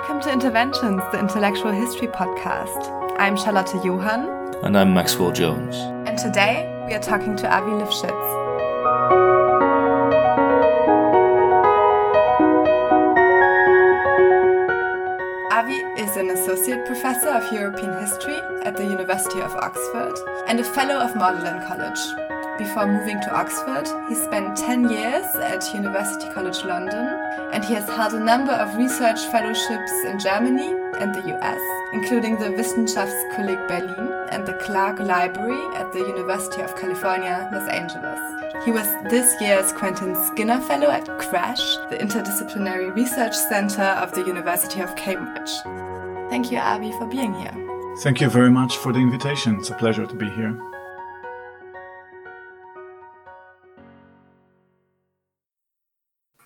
Welcome to Interventions, the intellectual history podcast. I'm Charlotte Johann. And I'm Maxwell Jones. And today we are talking to Avi Lifschitz. Avi is an associate professor of European history at the University of Oxford and a fellow of Magdalen College. Before moving to Oxford, he spent 10 years at University College London and he has held a number of research fellowships in Germany and the US, including the Wissenschaftskolleg Berlin and the Clark Library at the University of California, Los Angeles. He was this year's Quentin Skinner Fellow at CRASSH, the Interdisciplinary Research Center of the University of Cambridge. Thank you, Avi, for being here. Thank you very much for the invitation. It's a pleasure to be here.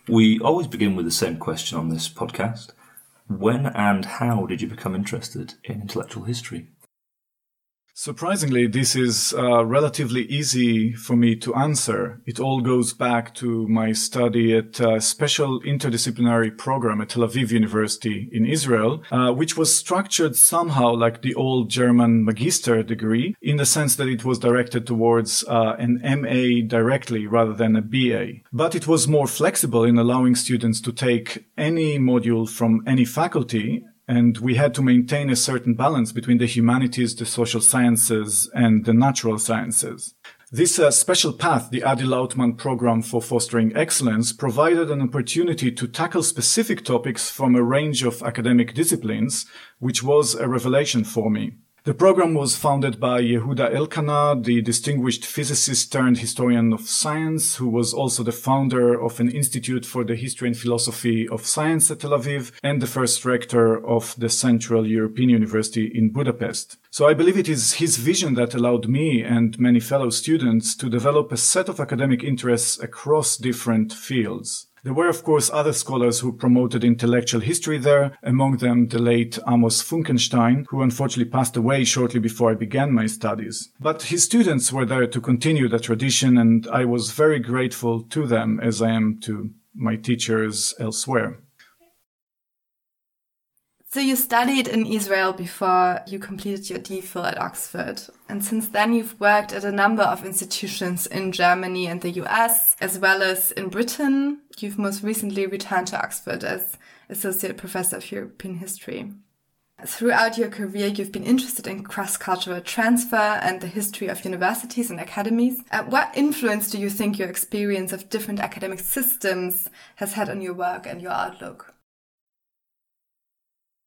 We always begin with the same question on this podcast. When and how did you become interested in intellectual history? Surprisingly, this is uh, relatively easy for me to answer. It all goes back to my study at a special interdisciplinary program at Tel Aviv University in Israel, uh, which was structured somehow like the old German magister degree in the sense that it was directed towards uh, an MA directly rather than a BA. But it was more flexible in allowing students to take any module from any faculty and we had to maintain a certain balance between the humanities, the social sciences, and the natural sciences. This uh, special path, the Adi Lautman program for fostering excellence, provided an opportunity to tackle specific topics from a range of academic disciplines, which was a revelation for me. The program was founded by Yehuda Elkana, the distinguished physicist turned historian of science, who was also the founder of an Institute for the History and Philosophy of Science at Tel Aviv and the first rector of the Central European University in Budapest. So I believe it is his vision that allowed me and many fellow students to develop a set of academic interests across different fields. There were, of course, other scholars who promoted intellectual history there, among them the late Amos Funkenstein, who unfortunately passed away shortly before I began my studies. But his students were there to continue the tradition, and I was very grateful to them as I am to my teachers elsewhere. So you studied in Israel before you completed your DPhil at Oxford. And since then you've worked at a number of institutions in Germany and the US, as well as in Britain. You've most recently returned to Oxford as Associate Professor of European History. Throughout your career, you've been interested in cross-cultural transfer and the history of universities and academies. Uh, what influence do you think your experience of different academic systems has had on your work and your outlook?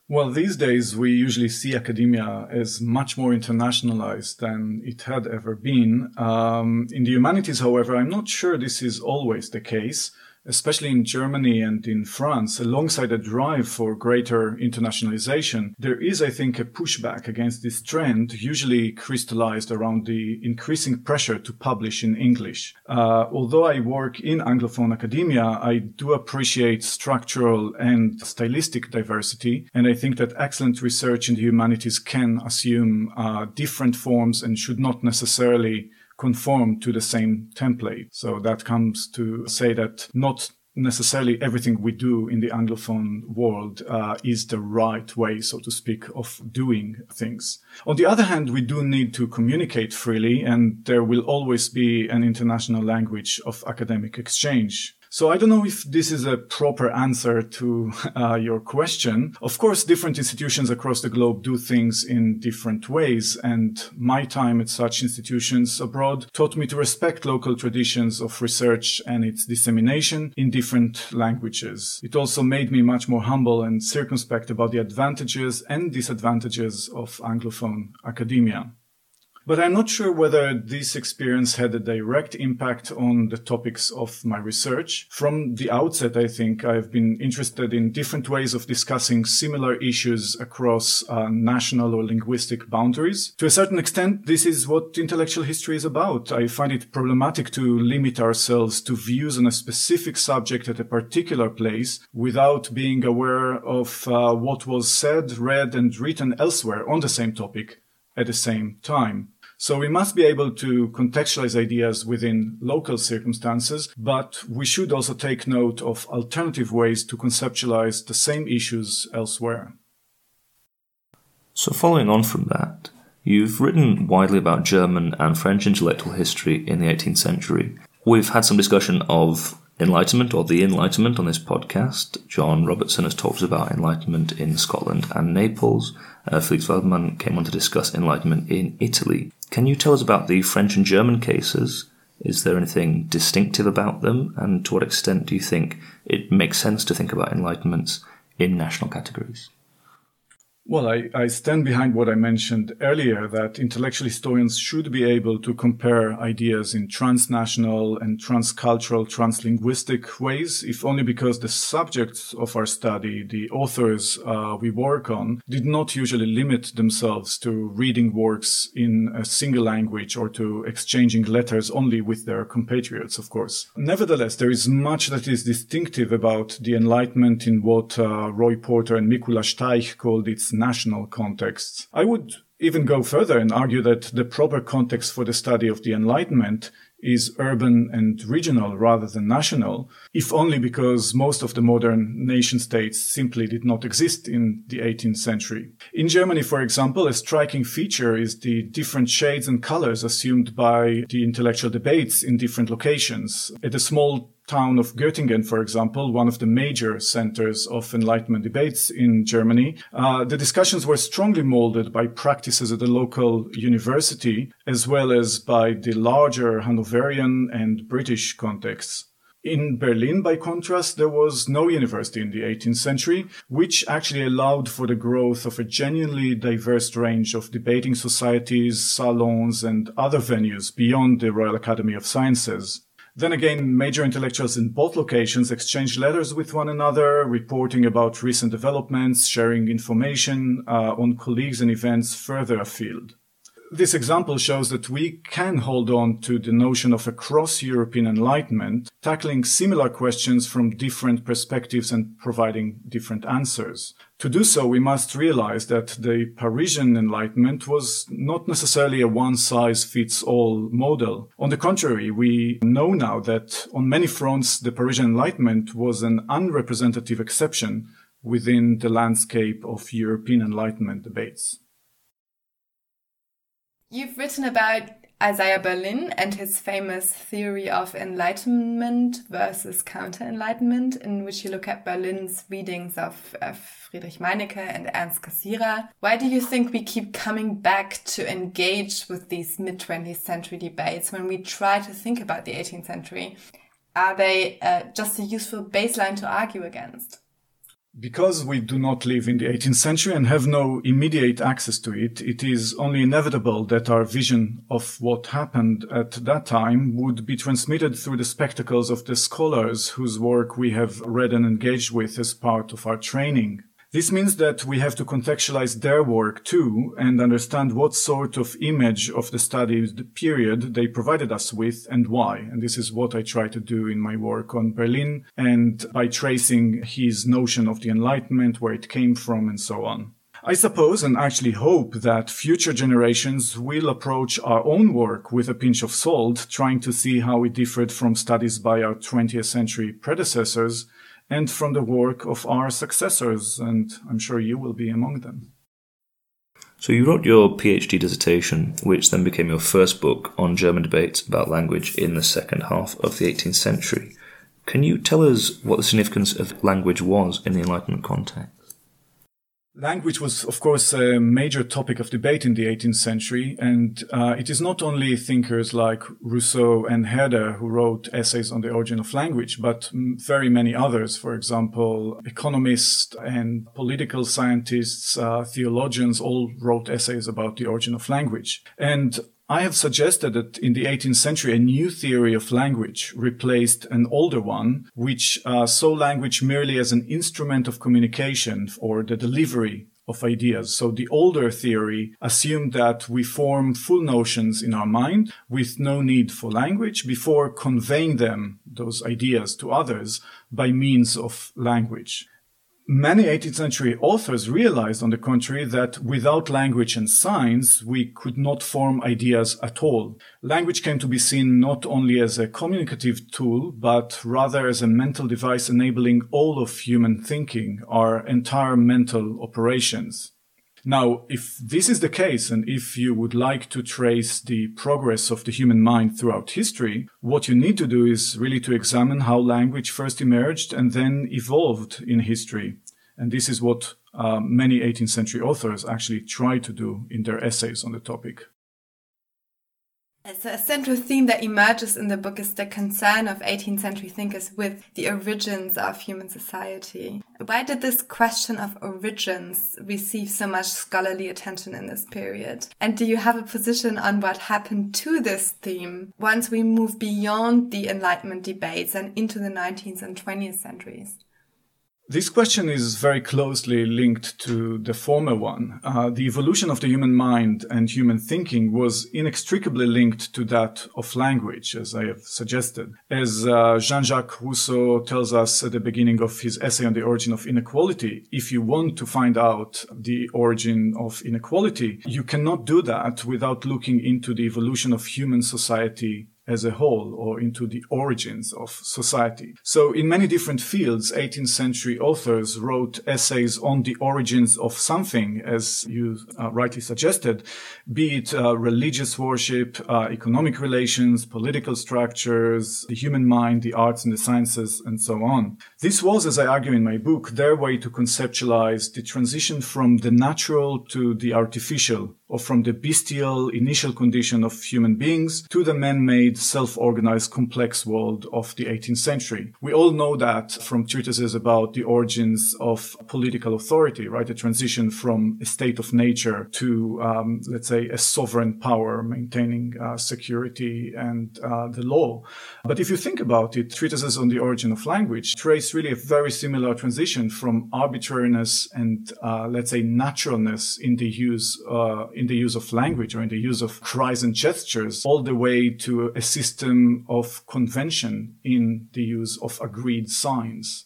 Well, these days we usually see academia as much more internationalized than it had ever been. Um, in the humanities, however, I'm not sure this is always the case especially in Germany and in France, alongside a drive for greater internationalization, there is, I think, a pushback against this trend, usually crystallized around the increasing pressure to publish in English. Uh, although I work in Anglophone academia, I do appreciate structural and stylistic diversity, and I think that excellent research in the humanities can assume uh, different forms and should not necessarily conform to the same template. So that comes to say that not necessarily everything we do in the Anglophone world uh, is the right way, so to speak, of doing things. On the other hand, we do need to communicate freely, and there will always be an international language of academic exchange. So I don't know if this is a proper answer to uh, your question. Of course, different institutions across the globe do things in different ways. And my time at such institutions abroad taught me to respect local traditions of research and its dissemination in different languages. It also made me much more humble and circumspect about the advantages and disadvantages of Anglophone academia. But I'm not sure whether this experience had a direct impact on the topics of my research. From the outset, I think I've been interested in different ways of discussing similar issues across uh, national or linguistic boundaries. To a certain extent, this is what intellectual history is about. I find it problematic to limit ourselves to views on a specific subject at a particular place without being aware of uh, what was said, read, and written elsewhere on the same topic at the same time. So we must be able to contextualize ideas within local circumstances, but we should also take note of alternative ways to conceptualize the same issues elsewhere. So, following on from that, you've written widely about German and French intellectual history in the 18th century. We've had some discussion of Enlightenment or the Enlightenment on this podcast. John Robertson has talked about Enlightenment in Scotland and Naples. Uh, Felix Waldmann came on to discuss Enlightenment in Italy. Can you tell us about the French and German cases? Is there anything distinctive about them? And to what extent do you think it makes sense to think about Enlightenments in national categories? Well, I, I, stand behind what I mentioned earlier that intellectual historians should be able to compare ideas in transnational and transcultural, translinguistic ways, if only because the subjects of our study, the authors uh, we work on, did not usually limit themselves to reading works in a single language or to exchanging letters only with their compatriots, of course. Nevertheless, there is much that is distinctive about the Enlightenment in what uh, Roy Porter and Mikuláš Teich called its national contexts. I would even go further and argue that the proper context for the study of the Enlightenment is urban and regional rather than national, if only because most of the modern nation states simply did not exist in the 18th century. In Germany, for example, a striking feature is the different shades and colors assumed by the intellectual debates in different locations. At a small town of Göttingen, for example, one of the major centers of Enlightenment debates in Germany, uh, the discussions were strongly molded by practices at the local university, as well as by the larger Hanoverian and British contexts. In Berlin, by contrast, there was no university in the 18th century, which actually allowed for the growth of a genuinely diverse range of debating societies, salons, and other venues beyond the Royal Academy of Sciences. Then again, major intellectuals in both locations exchanged letters with one another, reporting about recent developments, sharing information uh, on colleagues and events further afield. This example shows that we can hold on to the notion of a cross-European enlightenment, tackling similar questions from different perspectives and providing different answers. To do so, we must realize that the Parisian enlightenment was not necessarily a one-size-fits-all model. On the contrary, we know now that on many fronts, the Parisian enlightenment was an unrepresentative exception within the landscape of European enlightenment debates. You've written about Isaiah Berlin and his famous theory of enlightenment versus counter enlightenment, in which you look at Berlin's readings of, Friedrich Meinecke and Ernst Cassirer. Why do you think we keep coming back to engage with these mid 20th century debates when we try to think about the 18th century? Are they uh, just a useful baseline to argue against? Because we do not live in the 18th century and have no immediate access to it, it is only inevitable that our vision of what happened at that time would be transmitted through the spectacles of the scholars whose work we have read and engaged with as part of our training. This means that we have to contextualize their work too and understand what sort of image of the study the period they provided us with and why. And this is what I try to do in my work on Berlin and by tracing his notion of the Enlightenment, where it came from and so on. I suppose and actually hope that future generations will approach our own work with a pinch of salt, trying to see how it differed from studies by our 20th century predecessors and from the work of our successors, and I'm sure you will be among them. So, you wrote your PhD dissertation, which then became your first book on German debates about language in the second half of the 18th century. Can you tell us what the significance of language was in the Enlightenment context? Language was, of course, a major topic of debate in the 18th century, and uh, it is not only thinkers like Rousseau and Herder who wrote essays on the origin of language, but very many others. For example, economists and political scientists, uh, theologians all wrote essays about the origin of language. And I have suggested that in the 18th century, a new theory of language replaced an older one, which uh, saw language merely as an instrument of communication or the delivery of ideas. So the older theory assumed that we form full notions in our mind with no need for language before conveying them, those ideas to others by means of language. Many 18th century authors realized, on the contrary, that without language and signs, we could not form ideas at all. Language came to be seen not only as a communicative tool, but rather as a mental device enabling all of human thinking, our entire mental operations. Now, if this is the case, and if you would like to trace the progress of the human mind throughout history, what you need to do is really to examine how language first emerged and then evolved in history. And this is what uh, many 18th century authors actually try to do in their essays on the topic. So a central theme that emerges in the book is the concern of 18th century thinkers with the origins of human society. Why did this question of origins receive so much scholarly attention in this period? And do you have a position on what happened to this theme once we move beyond the Enlightenment debates and into the 19th and 20th centuries? This question is very closely linked to the former one. Uh, the evolution of the human mind and human thinking was inextricably linked to that of language, as I have suggested. As uh, Jean-Jacques Rousseau tells us at the beginning of his essay on the origin of inequality, if you want to find out the origin of inequality, you cannot do that without looking into the evolution of human society as a whole or into the origins of society. So in many different fields, 18th century authors wrote essays on the origins of something, as you uh, rightly suggested, be it uh, religious worship, uh, economic relations, political structures, the human mind, the arts and the sciences, and so on. This was, as I argue in my book, their way to conceptualize the transition from the natural to the artificial or from the bestial initial condition of human beings to the man-made self-organized complex world of the 18th century. We all know that from treatises about the origins of political authority, right? The transition from a state of nature to, um, let's say, a sovereign power maintaining uh, security and uh, the law. But if you think about it, treatises on the origin of language trace really a very similar transition from arbitrariness and, uh, let's say, naturalness in the use uh, in the use of language or in the use of cries and gestures, all the way to a system of convention in the use of agreed signs.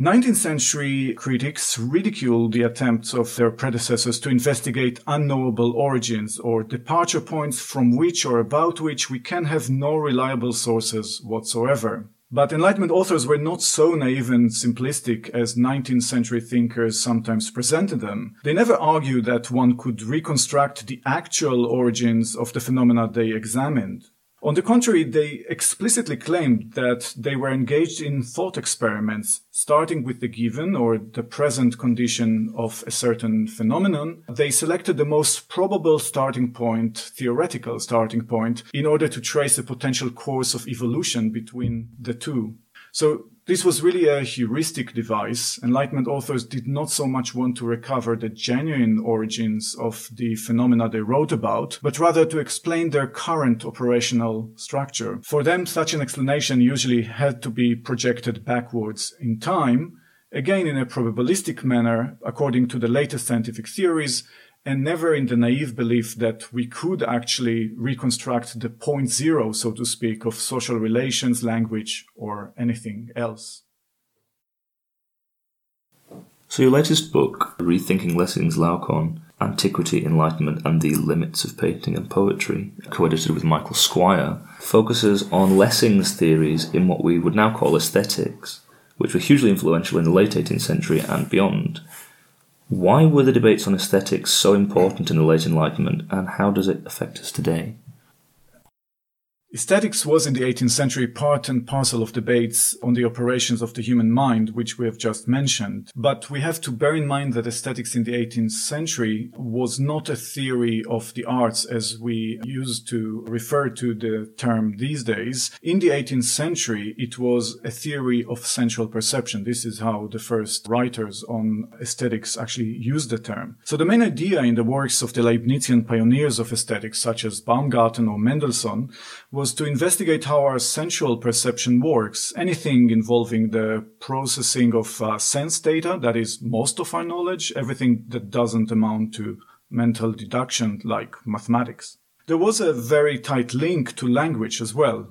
19th century critics ridiculed the attempts of their predecessors to investigate unknowable origins or departure points from which or about which we can have no reliable sources whatsoever. But Enlightenment authors were not so naive and simplistic as 19th century thinkers sometimes presented them. They never argued that one could reconstruct the actual origins of the phenomena they examined. On the contrary, they explicitly claimed that they were engaged in thought experiments, starting with the given or the present condition of a certain phenomenon. They selected the most probable starting point, theoretical starting point, in order to trace a potential course of evolution between the two. So this was really a heuristic device. Enlightenment authors did not so much want to recover the genuine origins of the phenomena they wrote about, but rather to explain their current operational structure. For them, such an explanation usually had to be projected backwards in time, again in a probabilistic manner, according to the latest scientific theories, and never in the naive belief that we could actually reconstruct the point zero, so to speak, of social relations, language, or anything else. So, your latest book, Rethinking Lessing's Laocoon Antiquity, Enlightenment, and the Limits of Painting and Poetry, co edited with Michael Squire, focuses on Lessing's theories in what we would now call aesthetics, which were hugely influential in the late 18th century and beyond. Why were the debates on aesthetics so important in the late Enlightenment, and how does it affect us today? Aesthetics was in the 18th century part and parcel of debates on the operations of the human mind, which we have just mentioned. But we have to bear in mind that aesthetics in the 18th century was not a theory of the arts as we used to refer to the term these days. In the 18th century, it was a theory of sensual perception. This is how the first writers on aesthetics actually used the term. So the main idea in the works of the Leibnizian pioneers of aesthetics, such as Baumgarten or Mendelssohn, was to investigate how our sensual perception works. Anything involving the processing of uh, sense data, that is most of our knowledge, everything that doesn't amount to mental deduction like mathematics. There was a very tight link to language as well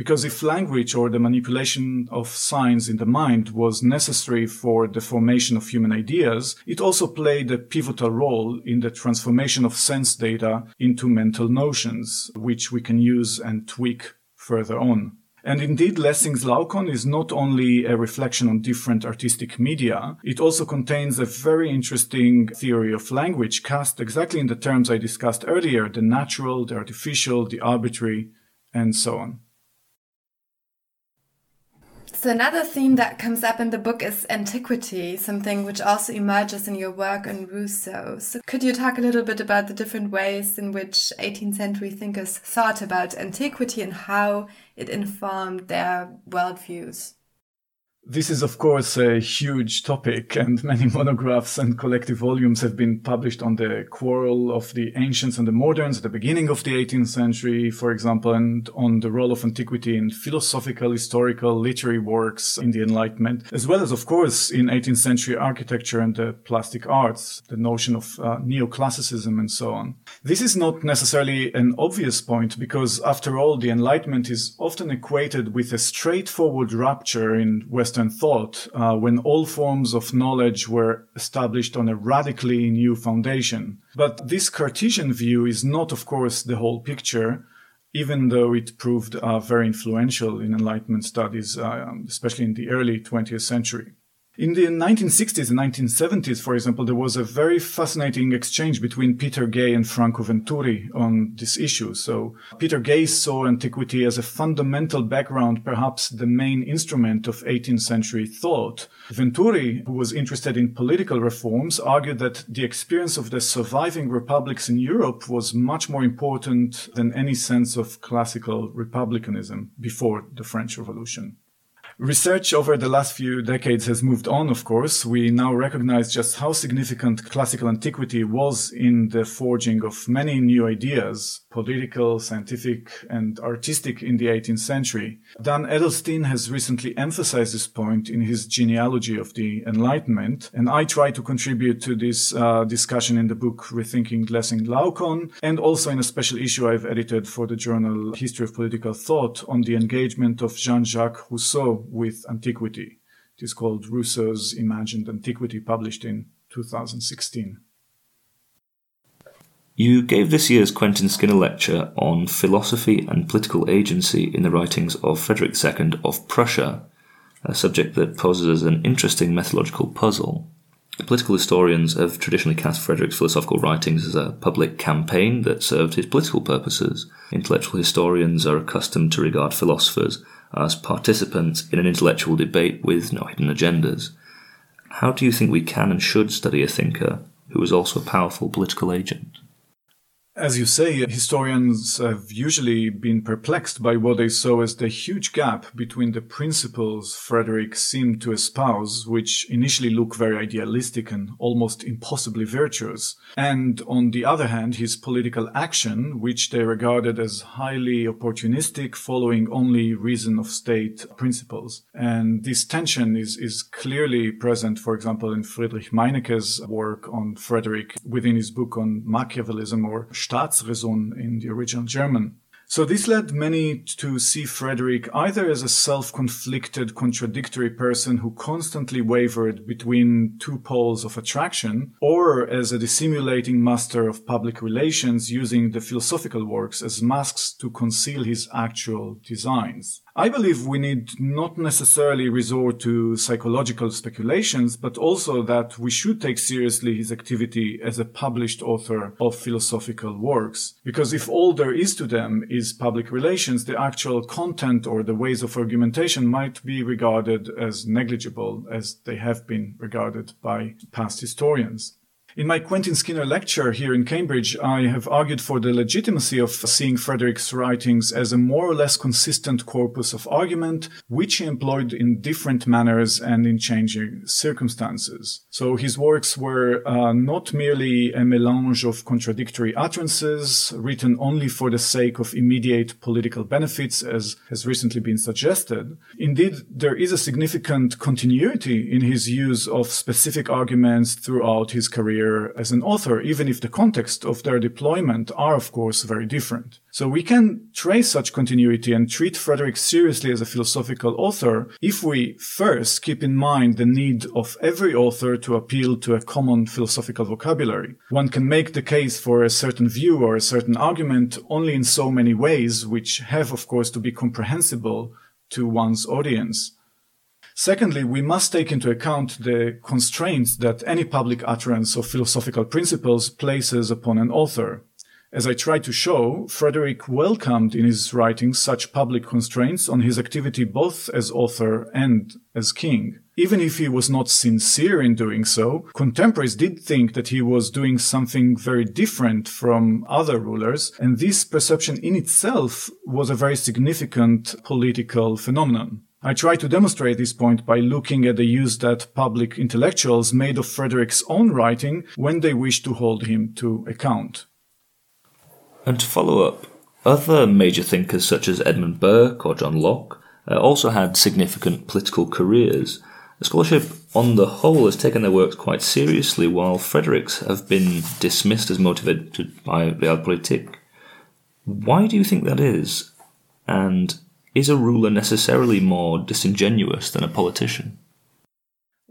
Because if language or the manipulation of signs in the mind was necessary for the formation of human ideas, it also played a pivotal role in the transformation of sense data into mental notions, which we can use and tweak further on. And indeed, Lessing's Laocoon is not only a reflection on different artistic media, it also contains a very interesting theory of language cast exactly in the terms I discussed earlier the natural, the artificial, the arbitrary, and so on. So another theme that comes up in the book is antiquity, something which also emerges in your work on Rousseau. So could you talk a little bit about the different ways in which 18th century thinkers thought about antiquity and how it informed their worldviews? This is, of course, a huge topic, and many monographs and collective volumes have been published on the quarrel of the ancients and the moderns at the beginning of the 18th century, for example, and on the role of antiquity in philosophical, historical, literary works in the Enlightenment, as well as, of course, in 18th century architecture and the plastic arts, the notion of uh, neoclassicism and so on. This is not necessarily an obvious point because, after all, the Enlightenment is often equated with a straightforward rupture in Western Western thought uh, when all forms of knowledge were established on a radically new foundation. But this Cartesian view is not, of course, the whole picture, even though it proved uh, very influential in Enlightenment studies, uh, especially in the early 20th century. In the 1960s and 1970s, for example, there was a very fascinating exchange between Peter Gay and Franco Venturi on this issue. So Peter Gay saw antiquity as a fundamental background, perhaps the main instrument of 18th century thought. Venturi, who was interested in political reforms, argued that the experience of the surviving republics in Europe was much more important than any sense of classical republicanism before the French Revolution. Research over the last few decades has moved on, of course. We now recognize just how significant classical antiquity was in the forging of many new ideas, political, scientific, and artistic in the 18th century. Dan Edelstein has recently emphasized this point in his genealogy of the Enlightenment, and I try to contribute to this uh, discussion in the book Rethinking Lessing Laocoon, and also in a special issue I've edited for the journal History of Political Thought on the engagement of Jean-Jacques Rousseau with antiquity. It is called Rousseau's Imagined Antiquity, published in 2016. You gave this year's Quentin Skinner lecture on philosophy and political agency in the writings of Frederick II of Prussia, a subject that poses an interesting methodological puzzle. Political historians have traditionally cast Frederick's philosophical writings as a public campaign that served his political purposes. Intellectual historians are accustomed to regard philosophers as participants in an intellectual debate with no hidden agendas. How do you think we can and should study a thinker who is also a powerful political agent? As you say, historians have usually been perplexed by what they saw as the huge gap between the principles Frederick seemed to espouse, which initially look very idealistic and almost impossibly virtuous, and on the other hand, his political action, which they regarded as highly opportunistic, following only reason of state principles. And this tension is, is clearly present, for example, in Friedrich Meinecke's work on Frederick within his book on Machiavellism or Staatsräson in the original German. So this led many to see Frederick either as a self-conflicted, contradictory person who constantly wavered between two poles of attraction, or as a dissimulating master of public relations using the philosophical works as masks to conceal his actual designs. I believe we need not necessarily resort to psychological speculations, but also that we should take seriously his activity as a published author of philosophical works. Because if all there is to them is public relations, the actual content or the ways of argumentation might be regarded as negligible as they have been regarded by past historians. In my Quentin Skinner lecture here in Cambridge, I have argued for the legitimacy of seeing Frederick's writings as a more or less consistent corpus of argument, which he employed in different manners and in changing circumstances. So his works were uh, not merely a melange of contradictory utterances, written only for the sake of immediate political benefits, as has recently been suggested. Indeed, there is a significant continuity in his use of specific arguments throughout his career career as an author, even if the context of their deployment are, of course, very different. So we can trace such continuity and treat Frederick seriously as a philosophical author if we first keep in mind the need of every author to appeal to a common philosophical vocabulary. One can make the case for a certain view or a certain argument only in so many ways, which have, of course, to be comprehensible to one's audience. Secondly, we must take into account the constraints that any public utterance of philosophical principles places upon an author. As I tried to show, Frederick welcomed in his writings such public constraints on his activity both as author and as king. Even if he was not sincere in doing so, contemporaries did think that he was doing something very different from other rulers, and this perception in itself was a very significant political phenomenon. I try to demonstrate this point by looking at the use that public intellectuals made of Frederick's own writing when they wished to hold him to account. And to follow up, other major thinkers such as Edmund Burke or John Locke uh, also had significant political careers. The scholarship on the whole has taken their works quite seriously, while Frederick's have been dismissed as motivated by realpolitik. Why do you think that is? And is a ruler necessarily more disingenuous than a politician?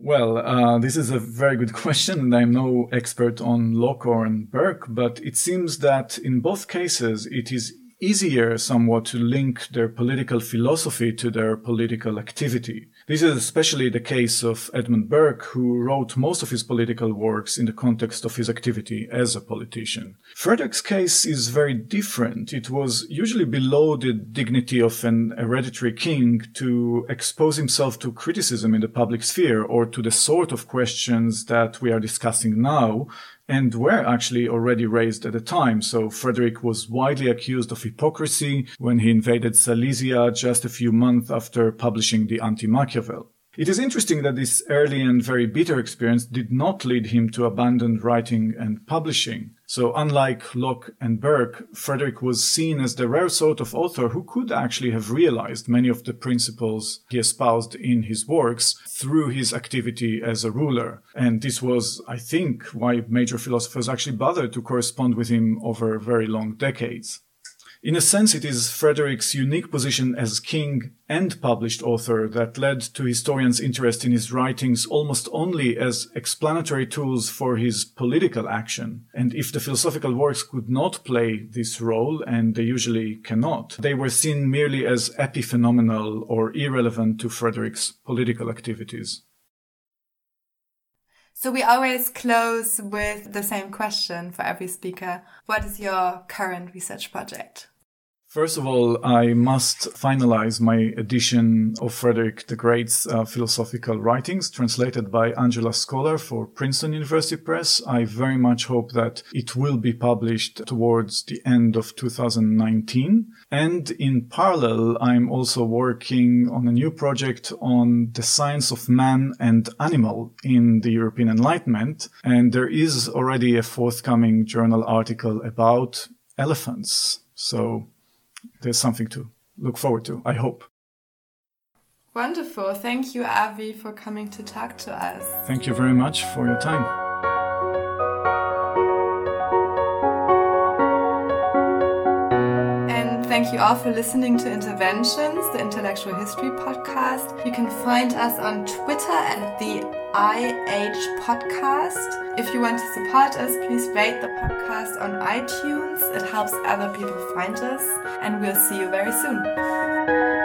Well, uh, this is a very good question, and I'm no expert on Locke or Burke, but it seems that in both cases it is easier somewhat to link their political philosophy to their political activity. This is especially the case of Edmund Burke, who wrote most of his political works in the context of his activity as a politician. Frederick's case is very different. It was usually below the dignity of an hereditary king to expose himself to criticism in the public sphere or to the sort of questions that we are discussing now and were actually already raised at the time. So Frederick was widely accused of hypocrisy when he invaded Silesia just a few months after publishing the Anti-Machiavel. It is interesting that this early and very bitter experience did not lead him to abandon writing and publishing. So unlike Locke and Burke, Frederick was seen as the rare sort of author who could actually have realized many of the principles he espoused in his works through his activity as a ruler. And this was, I think, why major philosophers actually bothered to correspond with him over very long decades. In a sense, it is Frederick's unique position as king and published author that led to historians' interest in his writings almost only as explanatory tools for his political action. And if the philosophical works could not play this role, and they usually cannot, they were seen merely as epiphenomenal or irrelevant to Frederick's political activities. So we always close with the same question for every speaker. What is your current research project? First of all, I must finalize my edition of Frederick the Great's uh, philosophical writings, translated by Angela Scholar for Princeton University Press. I very much hope that it will be published towards the end of 2019. And in parallel, I'm also working on a new project on the science of man and animal in the European Enlightenment. And there is already a forthcoming journal article about elephants. So there's something to look forward to, I hope. Wonderful. Thank you, Avi, for coming to talk to us. Thank you very much for your time. Thank you all for listening to Interventions, the intellectual history podcast. You can find us on Twitter at the IH Podcast. If you want to support us, please rate the podcast on iTunes. It helps other people find us, and we'll see you very soon.